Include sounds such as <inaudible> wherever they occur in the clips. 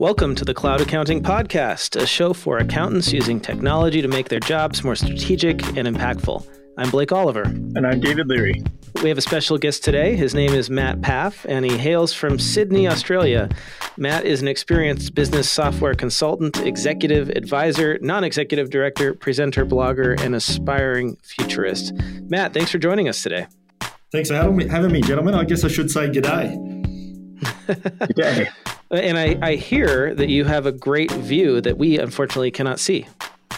Welcome to the Cloud Accounting Podcast, a show for accountants using technology to make their jobs more strategic and impactful. I'm Blake Oliver. And I'm David Leary. We have a special guest today. His name is Matt Paff, and he hails from Sydney, Australia. Matt is an experienced business software consultant, executive advisor, non executive director, presenter, blogger, and aspiring futurist. Matt, thanks for joining us today. Thanks for having me, gentlemen. I guess I should say g'day. <laughs> g'day. And I, I hear that you have a great view that we unfortunately cannot see.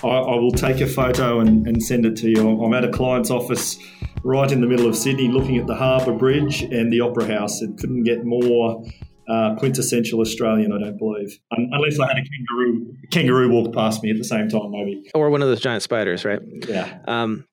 I, I will take a photo and, and, send it to you. I'm at a client's office right in the middle of Sydney looking at the Harbour Bridge and the Opera House. It couldn't get more uh, quintessential Australian, I don't believe. Um, unless I had a kangaroo kangaroo walk past me at the same time, maybe. Or one of those giant spiders, right? Yeah. Um,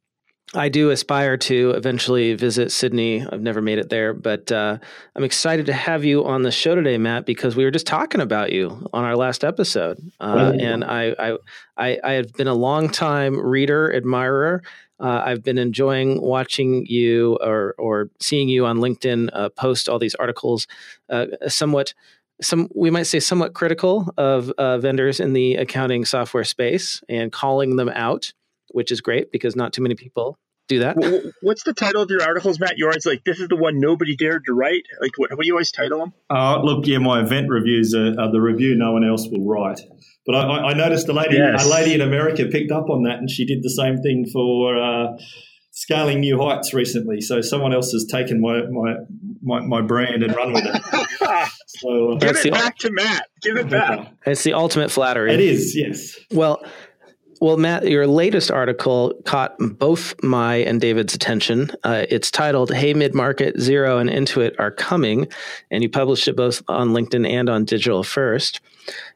I do aspire to eventually visit Sydney. I've never made it there, but uh, I'm excited to have you on the show today, Matt, because we were just talking about you on our last episode, uh, and I, I, I, I, have been a long time reader, admirer. Uh, I've been enjoying watching you or or seeing you on LinkedIn uh, post all these articles, uh, somewhat. Some we might say somewhat critical of uh, vendors in the accounting software space and calling them out which is great because not too many people do that. What's the title of your articles, Matt? Yours like this is the one nobody dared to write. Like what, what do you always title them? Uh, look, yeah, my event reviews are, are, the review no one else will write. But I, I noticed a lady, yes. a lady in America picked up on that, and she did the same thing for uh, scaling new heights recently. So someone else has taken my my my, my brand and run with it. <laughs> so uh, give it back to Matt. Give it back. It's the ultimate flattery. It is, yes. Well. Well, Matt, your latest article caught both my and David's attention. Uh, it's titled Hey Mid Market, Xero and Intuit Are Coming, and you published it both on LinkedIn and on Digital First.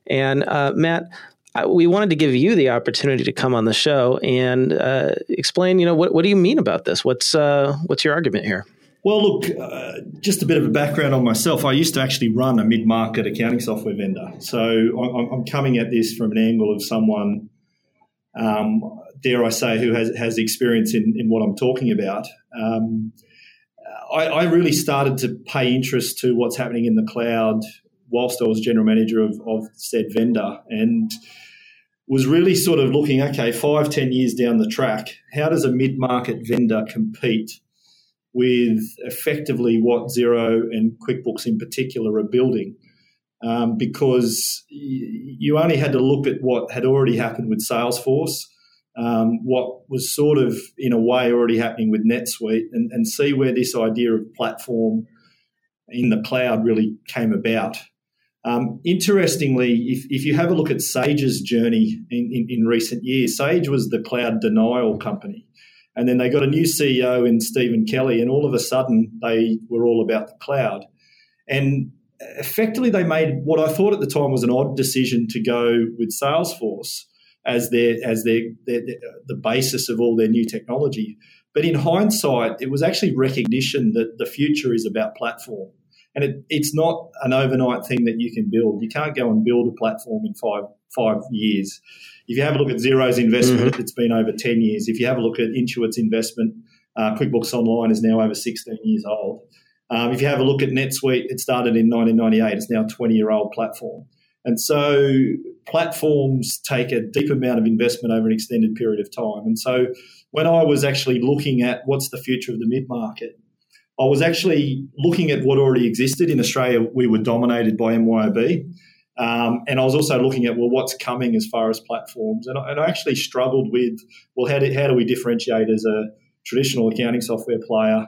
And uh, Matt, we wanted to give you the opportunity to come on the show and uh, explain, you know, what, what do you mean about this? What's, uh, what's your argument here? Well, look, uh, just a bit of a background on myself. I used to actually run a mid market accounting software vendor. So I'm coming at this from an angle of someone um, dare I say, who has, has experience in, in what I'm talking about. Um, I, I, really started to pay interest to what's happening in the cloud whilst I was general manager of, of said vendor and was really sort of looking, okay, five, ten years down the track, how does a mid market vendor compete with effectively what Xero and QuickBooks in particular are building? Um, because you only had to look at what had already happened with Salesforce, um, what was sort of in a way already happening with NetSuite, and, and, see where this idea of platform in the cloud really came about. Um, interestingly, if, if you have a look at Sage's journey in, in, in recent years, Sage was the cloud denial company. And then they got a new CEO in Stephen Kelly, and all of a sudden they were all about the cloud. And effectively they made what I thought at the time was an odd decision to go with Salesforce as their as their, their, their, the basis of all their new technology. But in hindsight, it was actually recognition that the future is about platform. And it, it's not an overnight thing that you can build. You can't go and build a platform in five five years. If you have a look at Xero's investment, mm-hmm. it's been over 10 years. If you have a look at Intuit's investment, uh, QuickBooks Online is now over 16 years old. Um, if you have a look at NetSuite, it started in 1998. It's now a 20 year old platform. And so platforms take a deep amount of investment over an extended period of time. And so when I was actually looking at what's the future of the mid market, I was actually looking at what already existed in Australia. We were dominated by MYOB. Um, and I was also looking at, well, what's coming as far as platforms. And I, and I actually struggled with, well, how do, how do we differentiate as a traditional accounting software player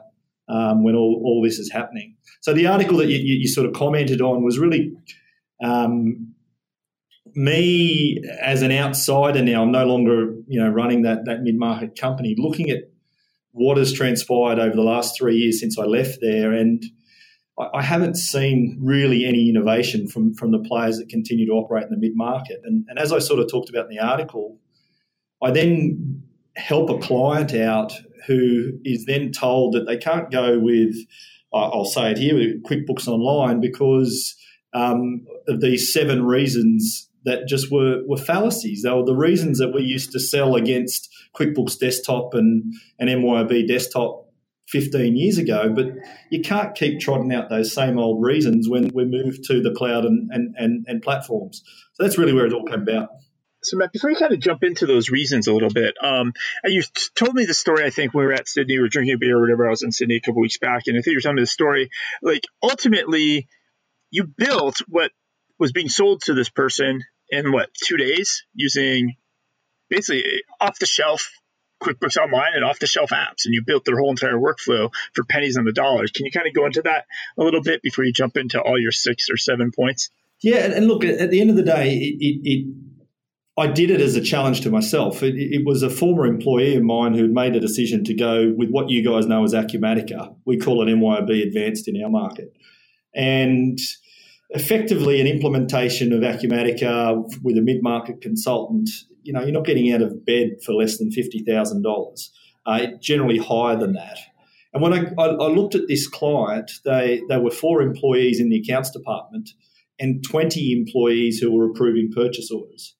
um, when all, all this is happening. So the article that you, you, sort of commented on was really um, me as an outsider now. I'm no longer you know running that that mid market company, looking at what has transpired over the last three years since I left there, and I, I haven't seen really any innovation from from the players that continue to operate in the mid market. And, and as I sort of talked about in the article, I then help a client out who is then told that they can't go with, I'll say it here, QuickBooks Online because um, of these seven reasons that just were, were fallacies. They were the reasons that we used to sell against QuickBooks Desktop and, and MYOB Desktop 15 years ago, but you can't keep trotting out those same old reasons when we move to the cloud and, and, and, and platforms. So that's really where it all came about. So Matt, before you kind of jump into those reasons a little bit, um, you told me the story. I think when we were at Sydney, we were drinking a beer or whatever. I was in Sydney a couple weeks back, and I think you were telling me the story. Like ultimately, you built what was being sold to this person in what two days using basically off the shelf QuickBooks Online and off the shelf apps, and you built their whole entire workflow for pennies on the dollars. Can you kind of go into that a little bit before you jump into all your six or seven points? Yeah, and look, at the end of the day, it, it, it I did it as a challenge to myself. It, it, was a former employee of mine who'd made a decision to go with what you guys know as Acumatica. We call it MYOB Advanced in our market. And effectively, an implementation of Acumatica with a mid market consultant, you know, you're not getting out of bed for less than $50,000, uh, generally higher than that. And when I, I, I looked at this client, they, they were four employees in the accounts department and 20 employees who were approving purchase orders.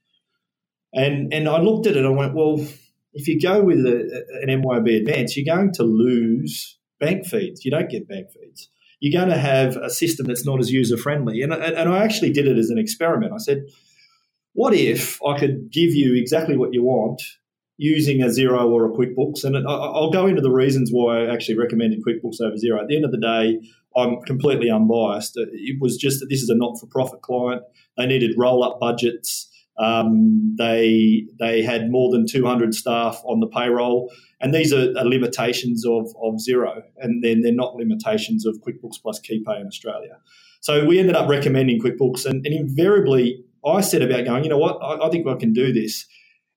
And and I looked at it. I went, well, if you go with a, an MYOB Advance, you're going to lose bank feeds. You don't get bank feeds. You're going to have a system that's not as user friendly. And, and I actually did it as an experiment. I said, what if I could give you exactly what you want using a Xero or a QuickBooks? And I'll go into the reasons why I actually recommended QuickBooks over Xero. At the end of the day, I'm completely unbiased. It was just that this is a not for profit client. They needed roll up budgets. Um, they they had more than 200 staff on the payroll, and these are, are, limitations of, of Xero, and then they're not limitations of QuickBooks plus KeyPay in Australia. So we ended up recommending QuickBooks, and, and invariably I said about going, you know what, I, I, think I can do this.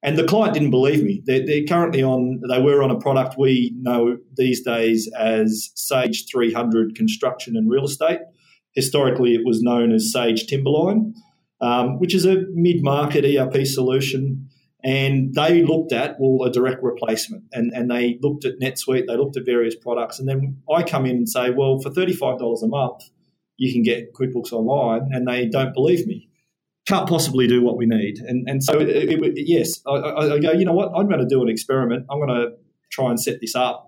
And the client didn't believe me. They're, they're currently on, they were on a product we know these days as Sage 300 Construction and Real Estate. Historically, it was known as Sage Timberline um, which is a mid market ERP solution. And they looked at, well, a direct replacement. And, and they looked at NetSuite, they looked at various products. And then I come in and say, well, for $35 a month, you can get QuickBooks Online. And they don't believe me. Can't possibly do what we need. And, and so, it, it, yes, I, I go, you know what? I'm going to do an experiment. I'm going to try and set this up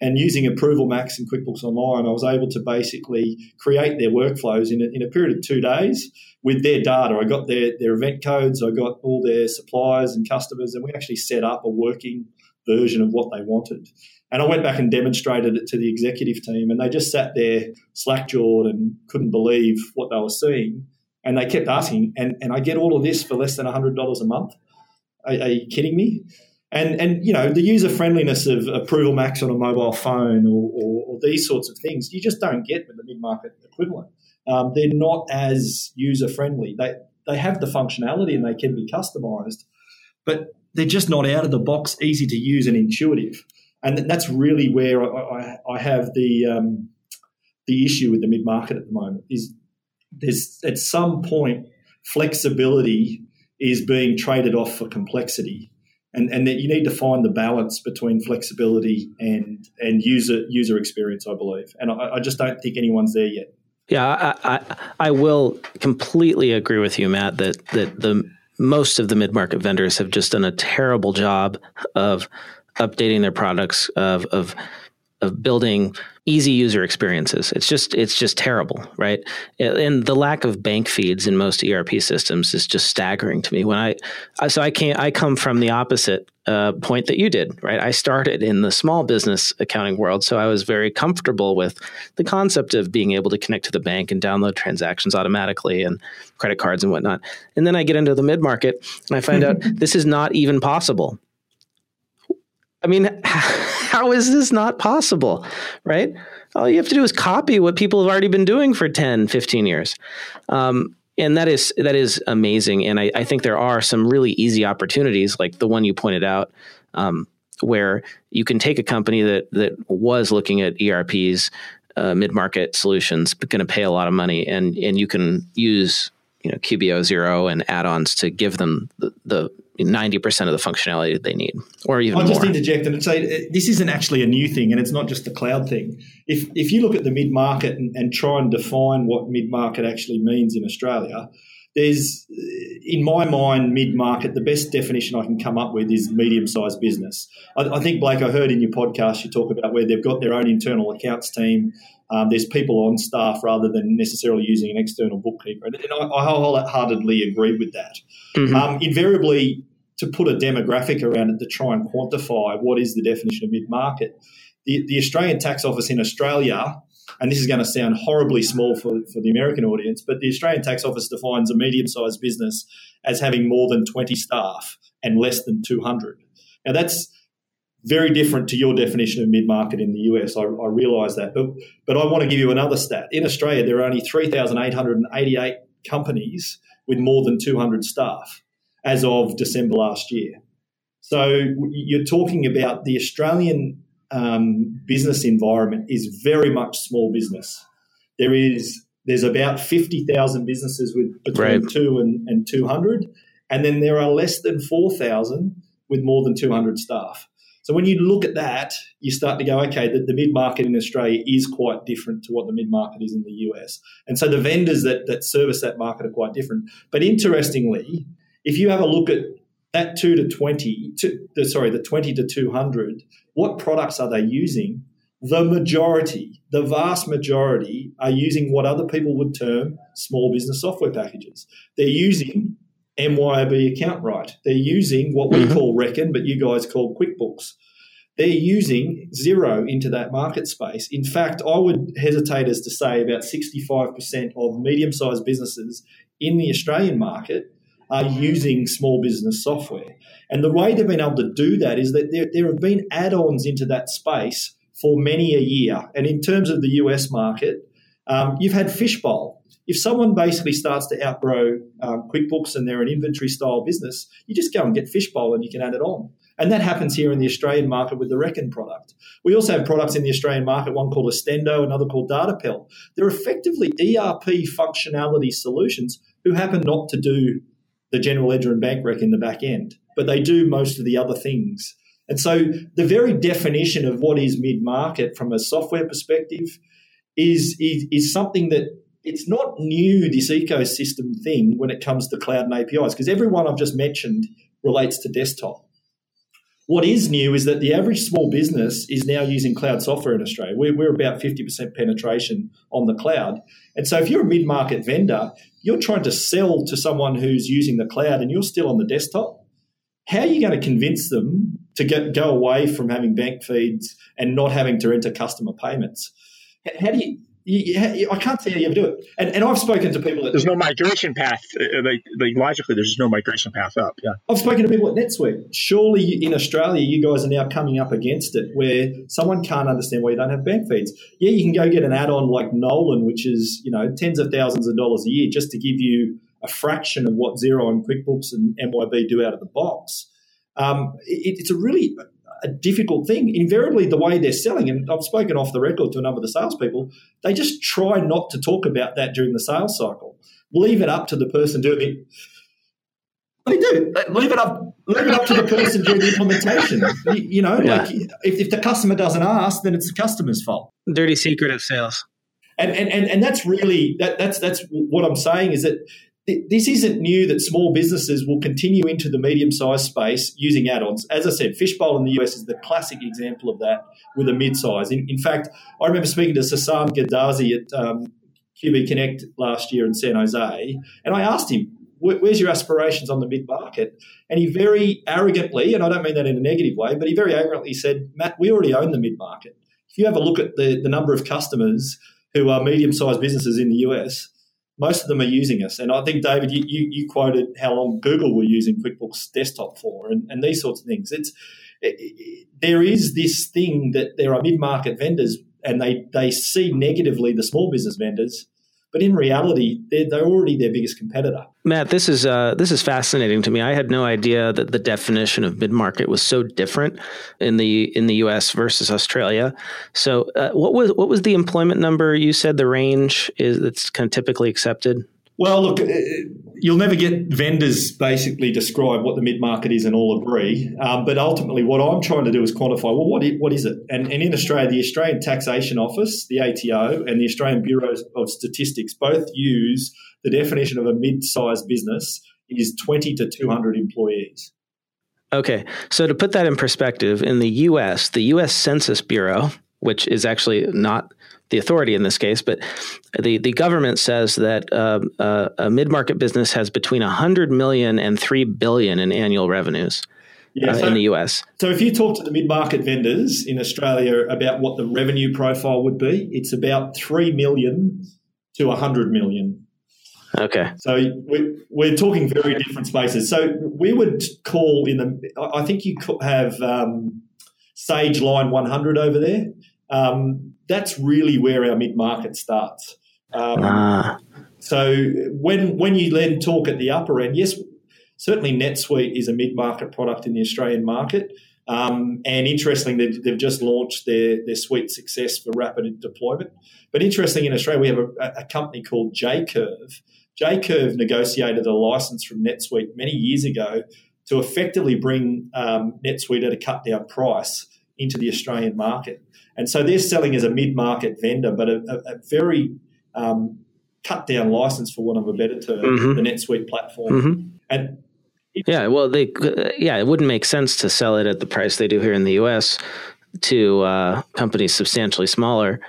and using ApprovalMax and QuickBooks Online, I was able to basically create their workflows in a, in a period of two days with their data. I got their, their event codes, I got all their suppliers and customers, and we actually set up a working version of what they wanted. And I went back and demonstrated it to the executive team, and they just sat there slack jawed and couldn't believe what they were seeing. And they kept asking, and, and I get all of this for less than $100 a month? Are, are you kidding me? And and you know the user friendliness of ApprovalMax on a mobile phone or, or, or these sorts of things you just don't get with the mid market equivalent. Um, they're not as user friendly. They they have the functionality and they can be customized, but they're just not out of the box, easy to use and intuitive. And that's really where I, I, I have the um, the issue with the mid market at the moment. Is there's at some point flexibility is being traded off for complexity and and that you need to find the balance between flexibility and and user user experience. I believe, and I, I just don't think anyone's there yet. Yeah, I, I, I will completely agree with you, Matt. That that the most of the mid market vendors have just done a terrible job of updating their products of of of building easy user experiences. It's just it's just terrible, right? And the lack of bank feeds in most ERP systems is just staggering to me. When I so I can't I come from the opposite uh, point that you did, right? I started in the small business accounting world, so I was very comfortable with the concept of being able to connect to the bank and download transactions automatically and credit cards and whatnot. And then I get into the mid market and I find out <laughs> this is not even possible. I mean, <laughs> how is this not possible? Right? All you have to do is copy what people have already been doing for 10, 15 years. Um, and that is that is amazing. And I, I, think there are some really easy opportunities, like the one you pointed out, um, where you can take a company that that was looking at ERPs, uh, mid market solutions, but going to pay a lot of money, and and you can use you know QBO Xero and add-ons to give them the, the 90% of the functionality that they need or even I'll more. just interject and say this isn't actually a new thing and it's not just the cloud thing. If, if you look at the mid-market and, and try and define what mid-market actually means in Australia, there's, in my mind, mid market, the best definition I can come up with is medium sized business. I, I, think, Blake, I heard in your podcast you talk about where they've got their own internal accounts team. Um, there's people on staff rather than necessarily using an external bookkeeper. And, and I, I, wholeheartedly agree with that. Mm-hmm. Um, invariably, to put a demographic around it to try and quantify what is the definition of mid market, the, the Australian Tax Office in Australia and this is going to sound horribly small for, for the American audience, but the Australian Tax Office defines a medium sized business as having more than 20 staff and less than 200. Now, that's very different to your definition of mid market in the US. I, I realise that. But, but I want to give you another stat. In Australia, there are only 3,888 companies with more than 200 staff as of December last year. So you're talking about the Australian um, business environment is very much small business. There is there's about fifty thousand businesses with between right. two and, and two hundred, and then there are less than four thousand with more than two hundred staff. So when you look at that, you start to go, okay, the, the mid market in Australia is quite different to what the mid market is in the US, and so the vendors that that service that market are quite different. But interestingly, if you have a look at that two to twenty, to, sorry, the twenty to two hundred, what products are they using? The majority, the vast majority, are using what other people would term small business software packages. They're using MYOB AccountRight. They're using what we mm-hmm. call Reckon, but you guys call QuickBooks. They're using Xero into that market space. In fact, I would hesitate as to say about 65% of medium sized businesses in the Australian market are using small business software. And the way they've been able to do that is that there, there have been add ons into that space for many a year. And in terms of the US market, um, you've had Fishbowl. If someone basically starts to outgrow um, QuickBooks and they're an inventory style business, you just go and get Fishbowl and you can add it on. And that happens here in the Australian market with the Reckon product. We also have products in the Australian market, one called Estendo, another called Datapel. They're effectively ERP functionality solutions who happen not to do the general ledger and bank rec in the back end, but they do most of the other things. And so the very definition of what is mid market from a software perspective is, is, is something that it's not new, this ecosystem thing, when it comes to cloud and APIs, because everyone I've just mentioned relates to desktop. What is new is that the average small business is now using cloud software in Australia. We're, we're about 50% penetration on the cloud. And so if you're a mid market vendor, you're trying to sell to someone who's using the cloud and you're still on the desktop. How are you going to convince them to get, go away from having bank feeds and not having to enter customer payments? How do you you, I can't see how you ever do it. And, and I've spoken to people that there's no migration path. Uh, like, like logically, there's just no migration path up. Yeah, I've spoken to people at NetSuite. Surely in Australia, you guys are now coming up against it, where someone can't understand why you don't have bank feeds. Yeah, you can go get an add-on like Nolan, which is you know tens of thousands of dollars a year, just to give you a fraction of what Xero and QuickBooks and MYOB do out of the box. Um, it, it's a really a difficult thing. Invariably, the way they're selling, and I've spoken off the record to a number of the salespeople, they just try not to talk about that during the sales cycle. Leave it up to the person doing it. They do. Leave it up. Leave it up to the person doing the implementation. You, you know, yeah. like if, if the customer doesn't ask, then it's the customer's fault. Dirty secret of sales. And and and, and that's really that, that's that's what I'm saying is that this isn't new that small businesses will continue into the medium sized space using add ons. As I said, Fishbowl in the US is the classic example of that with a mid size. In, in, fact, I remember speaking to Sasan Goodarzi at um, QB Connect last year in San Jose, and I asked him, Where's your aspirations on the mid market? And he very arrogantly, and I don't mean that in a negative way, but he very arrogantly said, Matt, we already own the mid market. If you have a look at the, the number of customers who are medium sized businesses in the US, most of them are using us. And I think, David, you, you, you quoted how long Google were using QuickBooks Desktop for and, and these sorts of things. It's it, it, There is this thing that there are mid market vendors and they, they see negatively the small business vendors but in reality, they're, they're already their biggest competitor. Matt, this is uh, this is fascinating to me. I had no idea that the definition of mid market was so different in the in the U.S. versus Australia. So, uh, what was what was the employment number? You said the range is that's kind of typically accepted. Well, look, uh, you'll never get vendors basically describe what the mid market is and all agree. Um, but ultimately, what I'm trying to do is quantify well, what is, what is it? And, and in Australia, the Australian Taxation Office, the ATO, and the Australian Bureau of Statistics both use the definition of a mid sized business is 20 to 200 employees. Okay. So to put that in perspective, in the US, the US Census Bureau, which is actually not the authority in this case, but the, the government says that uh, uh, a mid market business has between 100 million and 3 billion in annual revenues. Yeah, uh, so, in the US. So, if you talk to the mid market vendors in Australia about what the revenue profile would be, it's about 3 million to 100 million. Okay. So we're, we're talking very different spaces. So we would call in the, I think you have um, Sage Line 100 over there. Um, that's really where our mid market starts. Um, ah. So when when you then talk at the upper end, yes, certainly NetSuite is a mid market product in the Australian market. Um, and interestingly, they've, they've, just launched their, their suite success for rapid deployment. But interesting in Australia, we have a, a company called J-Curve. J-Curve negotiated a license from NetSuite many years ago to effectively bring um, NetSuite at a cut down price into the Australian market. And so they're selling as a mid market vendor, but a, a, a very um, cut down license, for want of a better term, mm-hmm. the NetSuite platform. Mm-hmm. And yeah, well, they yeah, it wouldn't make sense to sell it at the price they do here in the U.S. to uh, companies substantially smaller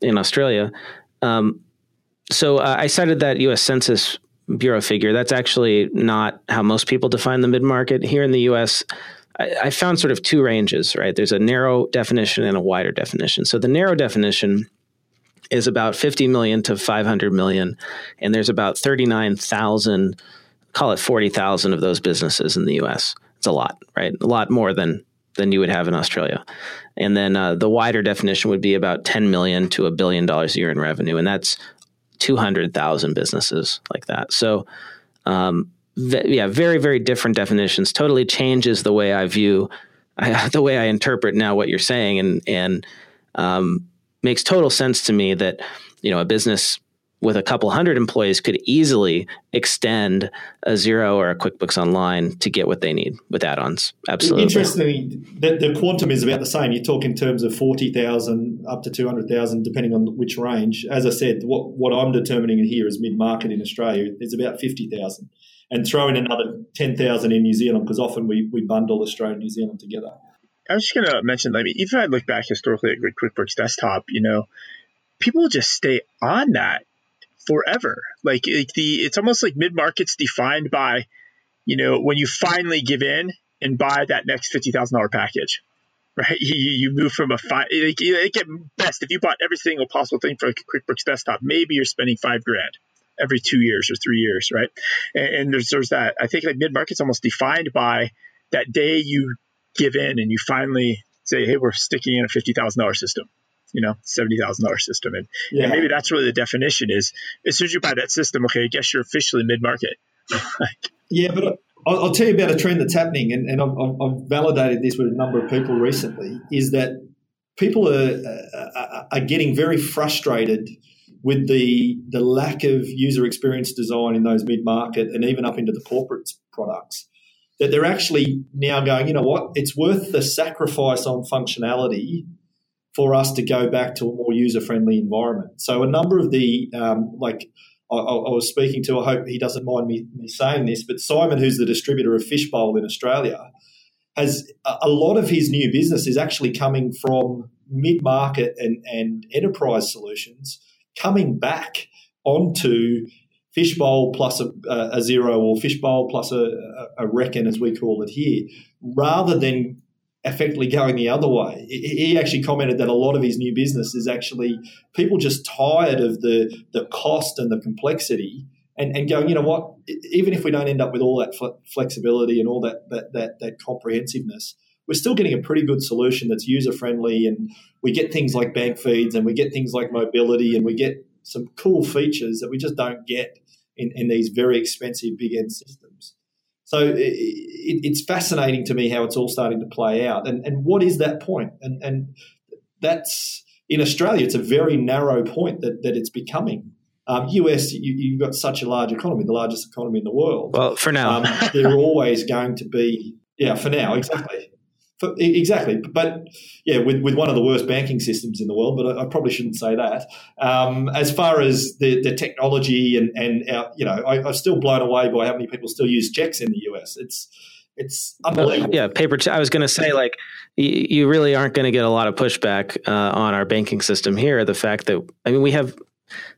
in Australia. Um, so uh, I cited that U.S. Census Bureau figure. That's actually not how most people define the mid market here in the U.S. I, I found sort of two ranges, right? There's a narrow definition and a wider definition. So the narrow definition is about 50 million to 500 million, and there's about 39,000, call it 40,000 of those businesses in the U.S. It's a lot, right? A lot more than than you would have in Australia. And then uh, the wider definition would be about 10 million to a billion dollars a year in revenue, and that's 200,000 businesses like that. So um, yeah, very very different definitions. Totally changes the way I view, <laughs> the way I interpret now what you're saying, and and um, makes total sense to me that you know a business with a couple hundred employees could easily extend a Xero or a QuickBooks Online to get what they need with add-ons. Absolutely. Interestingly, the, the quantum is about the same. You talk in terms of forty thousand up to two hundred thousand, depending on which range. As I said, what what I'm determining here is mid-market in Australia is about fifty thousand and throw in another 10,000 in New Zealand because often we, we bundle Australia and New Zealand together. I was just going to mention, I mean, even if I look back historically at QuickBooks Desktop, you know, people just stay on that forever. Like, the, it's almost like mid markets defined by, you know, when you finally give in and buy that next fifty thousand dollar package, right? You, you move from a five, like, at best, if you bought every single possible thing for like QuickBooks Desktop, maybe you're spending five grand every two years or three years, right? And, and there's there's that. I think like mid market's almost defined by that day you give in and you finally say, hey, we're sticking in a fifty thousand dollar system you know, seventy thousand dollar system, and, yeah. and, maybe that's really the definition is as soon as you buy that system, okay, I guess you're officially mid market. <laughs> yeah, but I'll, I'll, tell you about a trend that's happening, and, and I've, I've, validated this with a number of people recently. Is that people are, are, are getting very frustrated with the the lack of user experience design in those mid market and even up into the corporate products, that they're actually now going, you know what, it's worth the sacrifice on functionality for us to go back to a more user friendly environment. So a number of the um, like. I, I, was speaking to, I hope he doesn't mind me, me saying this, but Simon, who's the distributor of Fishbowl in Australia, has a lot of his new business is actually coming from mid market and, and enterprise solutions coming back onto fishbowl plus a, a Xero or fishbowl plus a, a, reckon, as we call it here, rather than effectively going the other way. He actually commented that a lot of his new business is actually people just tired of the, the cost and the complexity and, and going, you know what, even if we don't end up with all that flexibility and all that, that, that, that comprehensiveness, we're still getting a pretty good solution that's user friendly and we get things like bank feeds and we get things like mobility and we get some cool features that we just don't get in, in these very expensive big end systems. So it, it, it's fascinating to me how it's all starting to play out. And, and what is that point? And, and that's in Australia, it's a very narrow point that, that it's becoming. Um, US, you, have got such a large economy, the largest economy in the world. Well, for now, um, they're always going to be. Yeah, for now, exactly. Exactly, but yeah, with, with one of the worst banking systems in the world, but I, I probably shouldn't say that. Um, as far as the, the technology and and our, you know, I, I'm still blown away by how many people still use checks in the US. It's it's unbelievable. Yeah, paper. I was going to say, like, you really aren't going to get a lot of pushback uh, on our banking system here. The fact that I mean, we have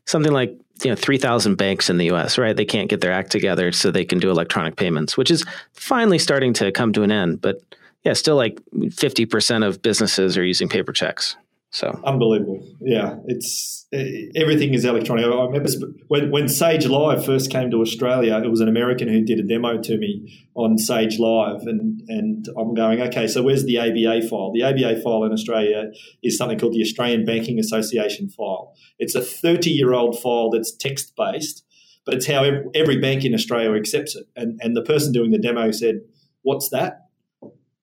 something like you know 3000 banks in the US right they can't get their act together so they can do electronic payments which is finally starting to come to an end but yeah still like 50% of businesses are using paper checks so unbelievable, yeah. It's everything is electronic. I remember when when Sage Live first came to Australia, it was an American who did a demo to me on Sage Live, and and I'm going, okay, so where's the ABA file? The ABA file in Australia is something called the Australian Banking Association file. It's a 30 year old file that's text based, but it's how every bank in Australia accepts it. And and the person doing the demo said, "What's that?"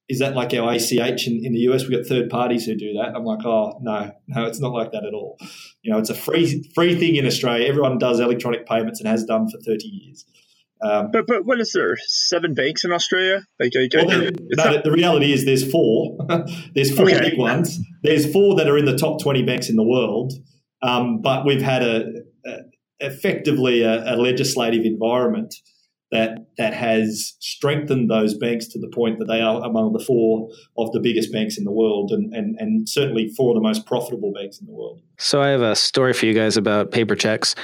Is that like our ACH in, in the US? We've got third parties who do that. I'm like, oh no, no, it's not like that at all. You know, it's a free free thing in Australia. Everyone does electronic payments and has done for 30 years. Um, but but what is there? Seven banks in Australia? Like, well, no, not- the reality is there's four. <laughs> there's four okay. big ones. There's four that are in the top 20 banks in the world. Um, but we've had a, a effectively a, a legislative environment that that has strengthened those banks to the point that they are among the four of the biggest banks in the world and, and, and certainly four of the most profitable banks in the world. So I have a story for you guys about paper checks.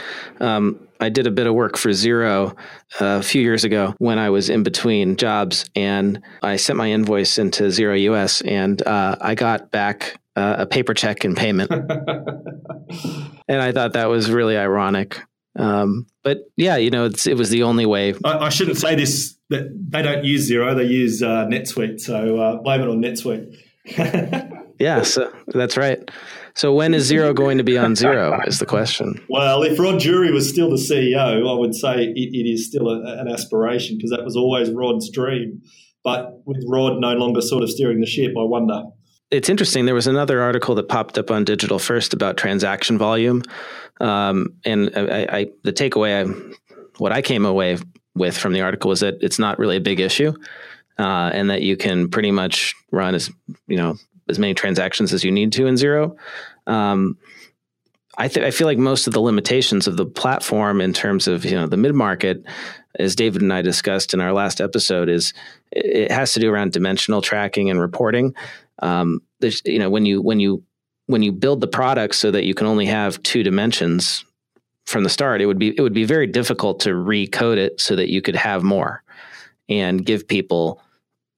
Um, I did a bit of work for Xero uh, a few years ago when I was in between jobs, and I sent my invoice into Xero US, and uh, I got back uh, a paper check in payment. <laughs> and I thought that was really ironic. Um, but yeah, you know, it was the only way. I, I, shouldn't say this that they don't use Xero; they use uh, NetSuite. So uh, blame it on NetSuite. <laughs> yeah, so that's right. So when is Xero going to be on Xero? Is the question. Well, if Rod Drury was still the CEO, I would say it, it is still a, an aspiration because that was always Rod's dream. But with Rod no longer sort of steering the ship, I wonder it's interesting. There was another article that popped up on Digital First about transaction volume, um, and I, I, the takeaway, I, what I came away with from the article was that it's not really a big issue, uh, and that you can pretty much run as you know as many transactions as you need to in Xero. Um, I, th- I feel like most of the limitations of the platform in terms of you know the mid market, as David and I discussed in our last episode, is it has to do around dimensional tracking and reporting um, there's you know when you when you when you build the product so that you can only have two dimensions from the start, it would be it would be very difficult to recode it so that you could have more and give people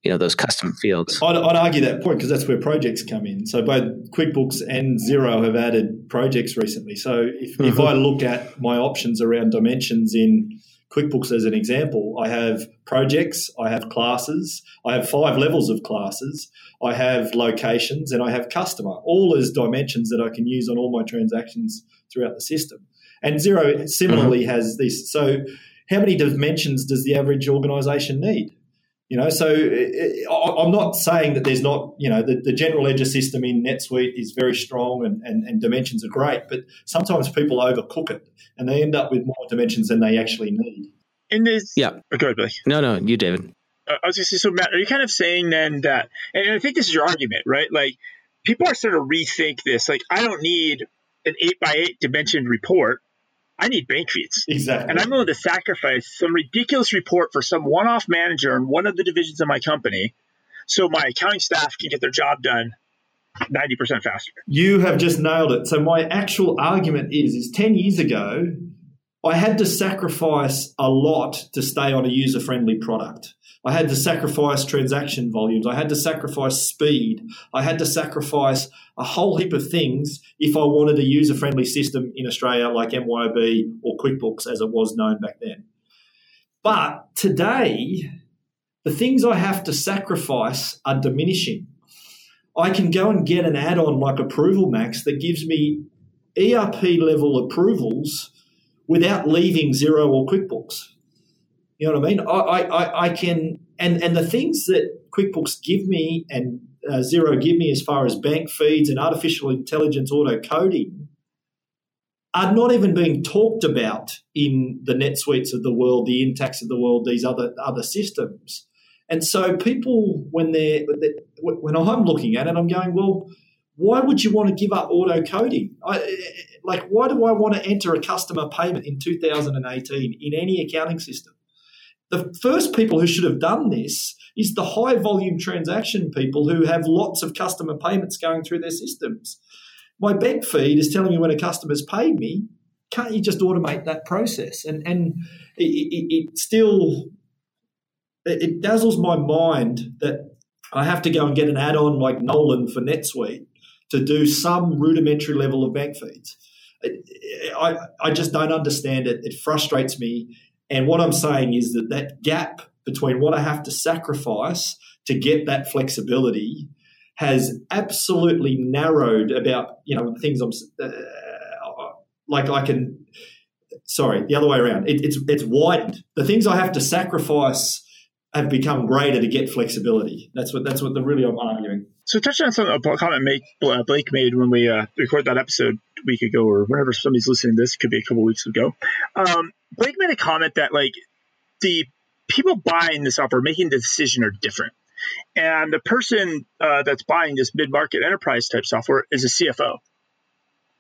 you know those custom fields. I'd, I'd argue that point because that's where projects come in. So both QuickBooks and Xero have added projects recently. So if, mm-hmm. if I look at my options around dimensions in QuickBooks as an example, I have projects, I have classes, I have five levels of classes, I have locations, and I have customer, all as dimensions that I can use on all my transactions throughout the system. And Xero similarly mm-hmm. has this. So, how many dimensions does the average organization need? You know, so I'm not saying that there's not, you know, the, the general ledger system in NetSuite is very strong and, and, and dimensions are great, but sometimes people overcook it and they end up with more dimensions than they actually need. In this, yeah. Oh, go ahead, Billy. No, no, you, David. Uh, I was going to say, so Matt, are you kind of saying then that, and I think this is your argument, right? Like, people are starting to rethink this. Like, I don't need an eight by eight dimensioned report. I need bank feeds. Exactly. And I'm willing to sacrifice some ridiculous report for some one off manager in one of the divisions of my company so my accounting staff can get their job done 90% faster. You have just nailed it. So my actual argument is is 10 years ago I had to sacrifice a lot to stay on a user friendly product. I had to sacrifice transaction volumes. I had to sacrifice speed. I had to sacrifice a whole heap of things if I wanted a user friendly system in Australia like MYOB or QuickBooks as it was known back then. But today, the things I have to sacrifice are diminishing. I can go and get an add on like ApprovalMax that gives me ERP level approvals without leaving Xero or QuickBooks. You know what I mean? I, I, I can, and, and the things that QuickBooks give me and uh, Xero give me as far as bank feeds and artificial intelligence auto coding are not even being talked about in the NetSuites of the world, the Intacct of the world, these other other systems. And so people, when they're when I'm looking at it, I'm going, well, why would you want to give up auto coding? I, like, why do I want to enter a customer payment in 2018 in any accounting system? The first people who should have done this is the high volume transaction people who have lots of customer payments going through their systems. My bank feed is telling me when a customer's paid me. Can't you just automate that process? And and it, it, it still it dazzles my mind that I have to go and get an add-on like Nolan for NetSuite to do some rudimentary level of bank feeds. I, I just don't understand it. It frustrates me. And what I'm saying is that that gap between what I have to sacrifice to get that flexibility has absolutely narrowed about, you know, things I'm uh, like I can, sorry, the other way around. It, it's, it's widened. The things I have to sacrifice have become greater to get flexibility. That's what that's what the really I'm arguing. So touching on something a comment make, Blake made when we uh, recorded that episode a week ago, or whenever somebody's listening to this, could be a couple weeks ago. Um, Blake made a comment that like the people buying this software, making the decision, are different, and the person uh, that's buying this mid-market enterprise type software is a CFO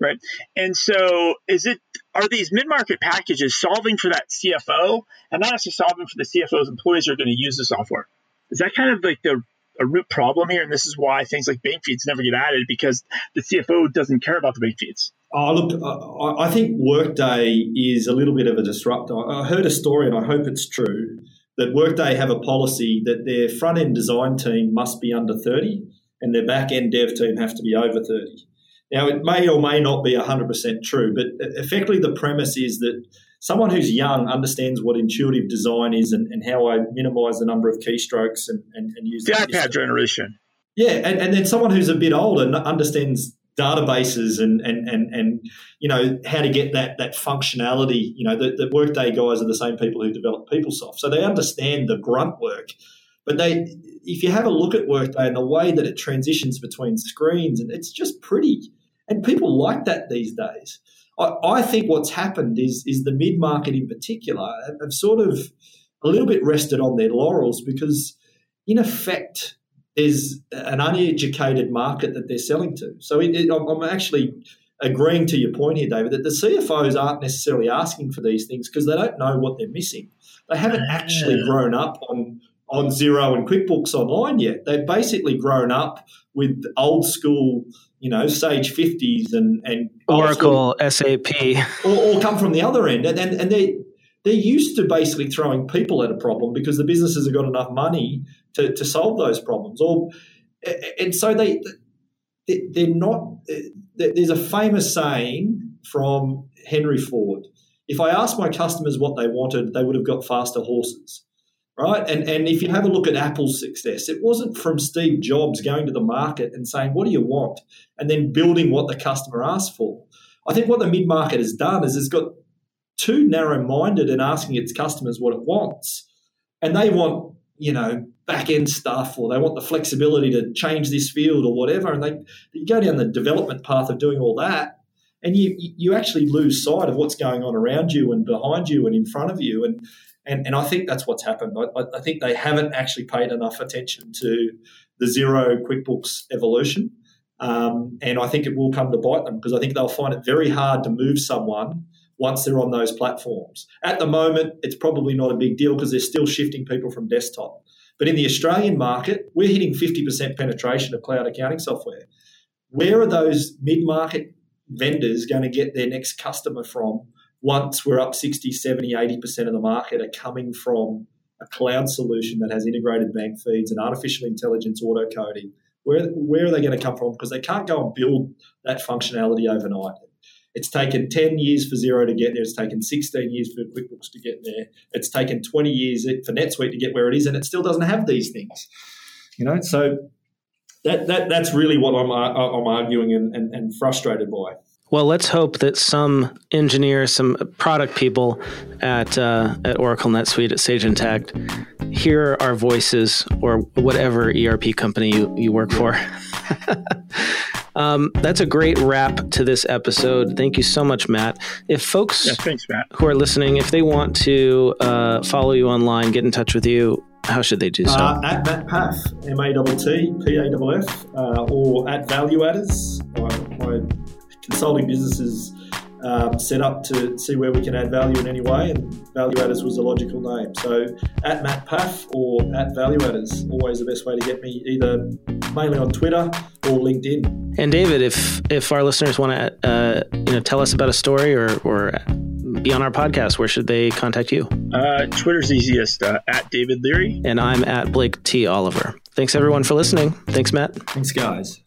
right? And so, is it are these mid market packages solving for that CFO and not actually solving for the CFO's employees who are going to use the software? Is that kind of like the a root problem here? And this is why things like bank feeds never get added because the CFO doesn't care about the bank feeds. Oh, look, uh, I think Workday is a little bit of a disruptor. I heard a story, and I hope it's true, that Workday have a policy that their front end design team must be under 30 and their back end dev team have to be over 30. Now, it may or may not be 100% true, but effectively the premise is that someone who's young understands what intuitive design is and, and how I minimize the number of keystrokes and, and, and use the iPad generation. Yeah, and, and then someone who's a bit older understands databases and, and, and, and you know how to get that that functionality. You know, the, the Workday guys are the same people who develop PeopleSoft, so they understand the grunt work. But they, if you have a look at Workday and the way that it transitions between screens, and it's just pretty and people like that these days. I, I think what's happened is is the mid market in particular have sort of a little bit rested on their laurels because, in effect, there's an uneducated market that they're selling to. So it, it, I'm actually agreeing to your point here, David, that the CFOs aren't necessarily asking for these things because they don't know what they're missing. They haven't actually grown up on on Xero and QuickBooks Online yet. They've basically grown up with old school you know, Sage 50s and, and Oracle, SAP. Or, or, come from the other end. And, and, and they, they're used to basically throwing people at a problem because the businesses have got enough money to, to solve those problems. Or, and so they, they're not, there's a famous saying from Henry Ford. If I asked my customers what they wanted, they would have got faster horses right? And and if you have a look at Apple's success, it wasn't from Steve Jobs going to the market and saying, "What do you want?" and then building what the customer asked for. I think what the mid market has done is it's got too narrow minded in asking its customers what it wants, and they want you know back end stuff or they want the flexibility to change this field or whatever, and they you go down the development path of doing all that. And you, you actually lose sight of what's going on around you and behind you and in front of you. And and, and I think that's what's happened. I, I think they haven't actually paid enough attention to the Xero QuickBooks evolution. Um, and I think it will come to bite them because I think they'll find it very hard to move someone once they're on those platforms. At the moment, it's probably not a big deal because they're still shifting people from desktop. But in the Australian market, we're hitting 50% penetration of cloud accounting software. Where are those mid market vendors going to get their next customer from once we're up 60, 70, 80% of the market are coming from a cloud solution that has integrated bank feeds and artificial intelligence auto coding, where, where are they going to come from? Because they can't go and build that functionality overnight. It's taken 10 years for Xero to get there. It's taken 16 years for QuickBooks to get there. It's taken 20 years for NetSuite to get where it is, and it still doesn't have these things. You know, so that, that that's really what I'm, uh, I'm arguing and, and, and frustrated by. Well, let's hope that some engineers, some product people at uh, at Oracle NetSuite at Sage Intacct hear our voices or whatever ERP company you, you work for. <laughs> Um, that's a great wrap to this episode. Thank you so much, Matt. If folks yeah, thanks, Matt. who are listening, if they want to uh, follow you online, get in touch with you, how should they do so? Uh, at Matt Paff, M A T T P A F F, uh, or at Value Adders. My, my consulting businesses um, set up to see where we can add value in any way, and Value Adders was a logical name. So at Matt Paff or at Value Adders, always the best way to get me, either mainly on Twitter or LinkedIn. And David, if if our listeners want to, uh, you know, tell us about a story or or be on our podcast, where should they contact you? Uh, Twitter's easiest uh, at David Leary. And I'm at Blake T. Oliver. Thanks everyone for listening. Thanks, Matt. Thanks, guys.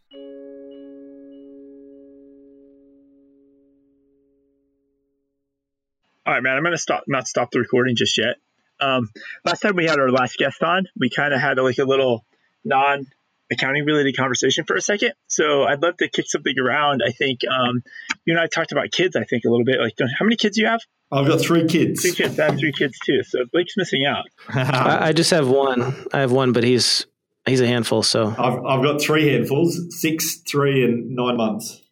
All right, man. I'm gonna stop not stop the recording just yet. Um, last time we had our last guest on, we kind of had like a little non accounting related conversation for a second. So I'd love to kick something around. I think um, you and I talked about kids. I think a little bit. Like, how many kids do you have? I've got three kids. Three kids. I have three kids too. So Blake's missing out. <laughs> I, I just have one. I have one, but he's he's a handful. So I've I've got three handfuls: six, three, and nine months.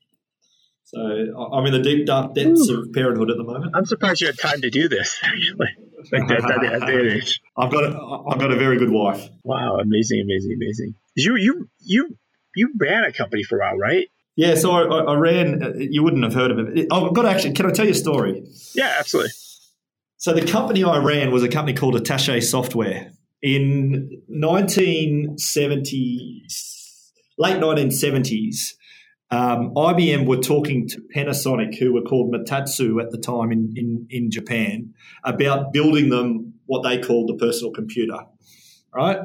So I'm in the deep dark depths Ooh. of parenthood at the moment. I'm surprised you had time to do this. <laughs> Actually, like that, that, that. <laughs> I've got a, I've got a very good wife. Wow, amazing, amazing, amazing. You you you you ran a company for a while, right? Yeah, so I, I ran. Uh, you wouldn't have heard of it. I've got to actually. Can I tell you a story? Yeah, absolutely. So the company I ran was a company called Attache Software in 1970, late 1970s. Um, IBM were talking to Panasonic, who were called Matatsu at the time in, in, in Japan, about building them what they called the personal computer, right?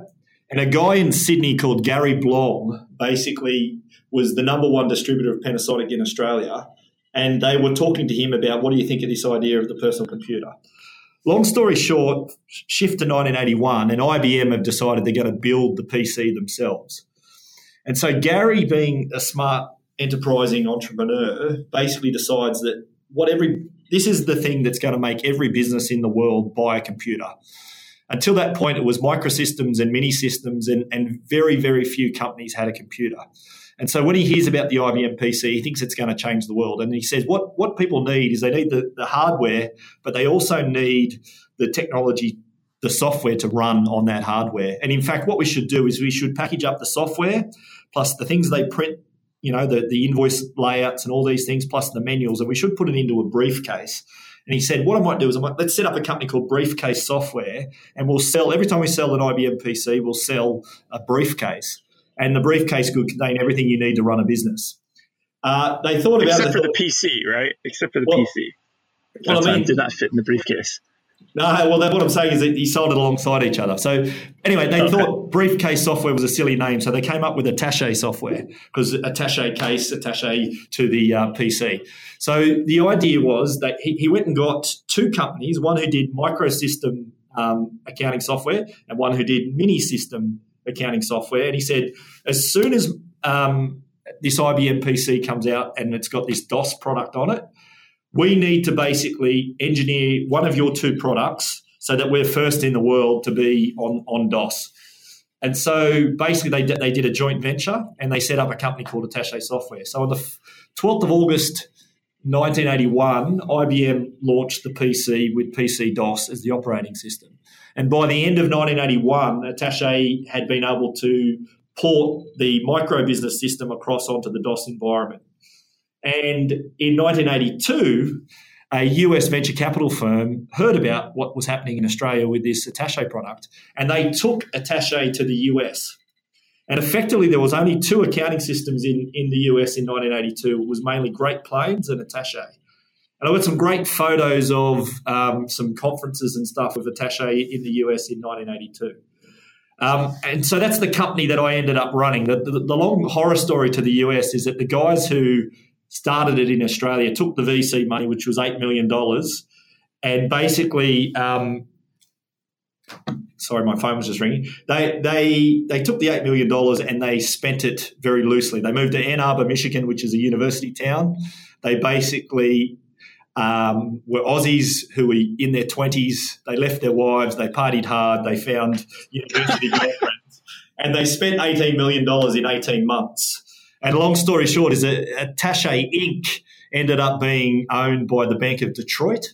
And a guy in Sydney called Gary Blom basically was the number one distributor of Panasonic in Australia. And they were talking to him about what do you think of this idea of the personal computer? Long story short, shift to 1981, and IBM have decided they're going to build the PC themselves. And so Gary, being a smart enterprising entrepreneur basically decides that what every this is the thing that's going to make every business in the world buy a computer. Until that point, it was microsystems and mini systems, and, and very, very few companies had a computer. And so when he hears about the IBM PC, he thinks it's going to change the world. And he says, what, what people need is they need the, the hardware, but they also need the technology, the software to run on that hardware. And in fact, what we should do is we should package up the software plus the things they print you know, the, the invoice layouts and all these things, plus the manuals, and we should put it into a briefcase. And he said, what I might do is I might, let's set up a company called Briefcase Software, and we'll sell every time we sell an IBM PC, we'll sell a briefcase, and the briefcase could contain everything you need to run a business. Uh, they thought about except for the PC, right? Except for the well, PC. Well, I mean, did not fit in the briefcase. No, well, what I'm saying is that he sold it alongside each other. So anyway, they okay. thought briefcase software was a silly name, so they came up with attache software because attache case, attache to the uh, PC. So the idea was that he, he, went and got two companies, one who did microsystem um, accounting software and one who did mini system accounting software. And he said, as soon as um, this IBM PC comes out and it's got this DOS product on it, we need to basically engineer one of your two products so that we're first in the world to be on, on DOS. And so basically, they, they did a joint venture and they set up a company called Attache Software. So on the 12th of August 1981, IBM launched the PC with PC DOS as the operating system. And by the end of 1981, Attache had been able to port the micro business system across onto the DOS environment. And in 1982, a US venture capital firm heard about what was happening in Australia with this Attache product, and they took Attache to the US. And effectively, there was only two accounting systems in, in the US in 1982. It was mainly Great Plains and Attache. And I got some great photos of um, some conferences and stuff with Attache in the US in 1982. Um, and so that's the company that I ended up running. The, the, the, long horror story to the US is that the guys who started it in Australia, took the VC money, which was $8 million, and basically, um, sorry, my phone was just ringing. They, they, they took the $8 million and they spent it very loosely. They moved to Ann Arbor, Michigan, which is a university town. They basically um, were Aussies who were in their 20s. They left their wives, they partied hard, they found university <laughs> girlfriends, and they spent $18 million in 18 months And long story short is that Attaché Inc. ended up being owned by the Bank of Detroit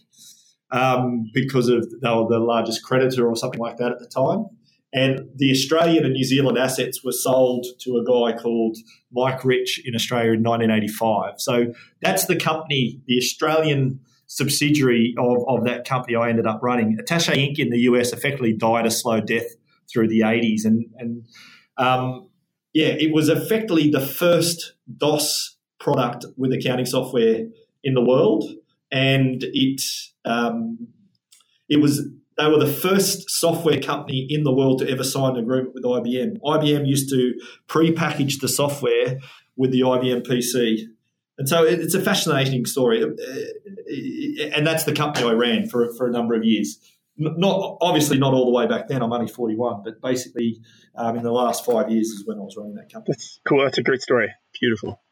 um, because of they were the largest creditor or something like that at the time. And the Australian and New Zealand assets were sold to a guy called Mike Rich in Australia in 1985. So that's the company, the Australian subsidiary of, of that company I ended up running. Attaché Inc. in the US effectively died a slow death through the 80s. And, and um, yeah, it was effectively the first DOS product with accounting software in the world. And it, um, it was they were the first software company in the world to ever sign an agreement with IBM. IBM used to pre-package the software with the IBM PC. And so it's a fascinating story. Uh, and that's the company I ran for, for a number of years. Not obviously not all the way back then. I'm only 41, but basically um, in the last five years is when I was running that company. That's cool. That's a great story. Beautiful.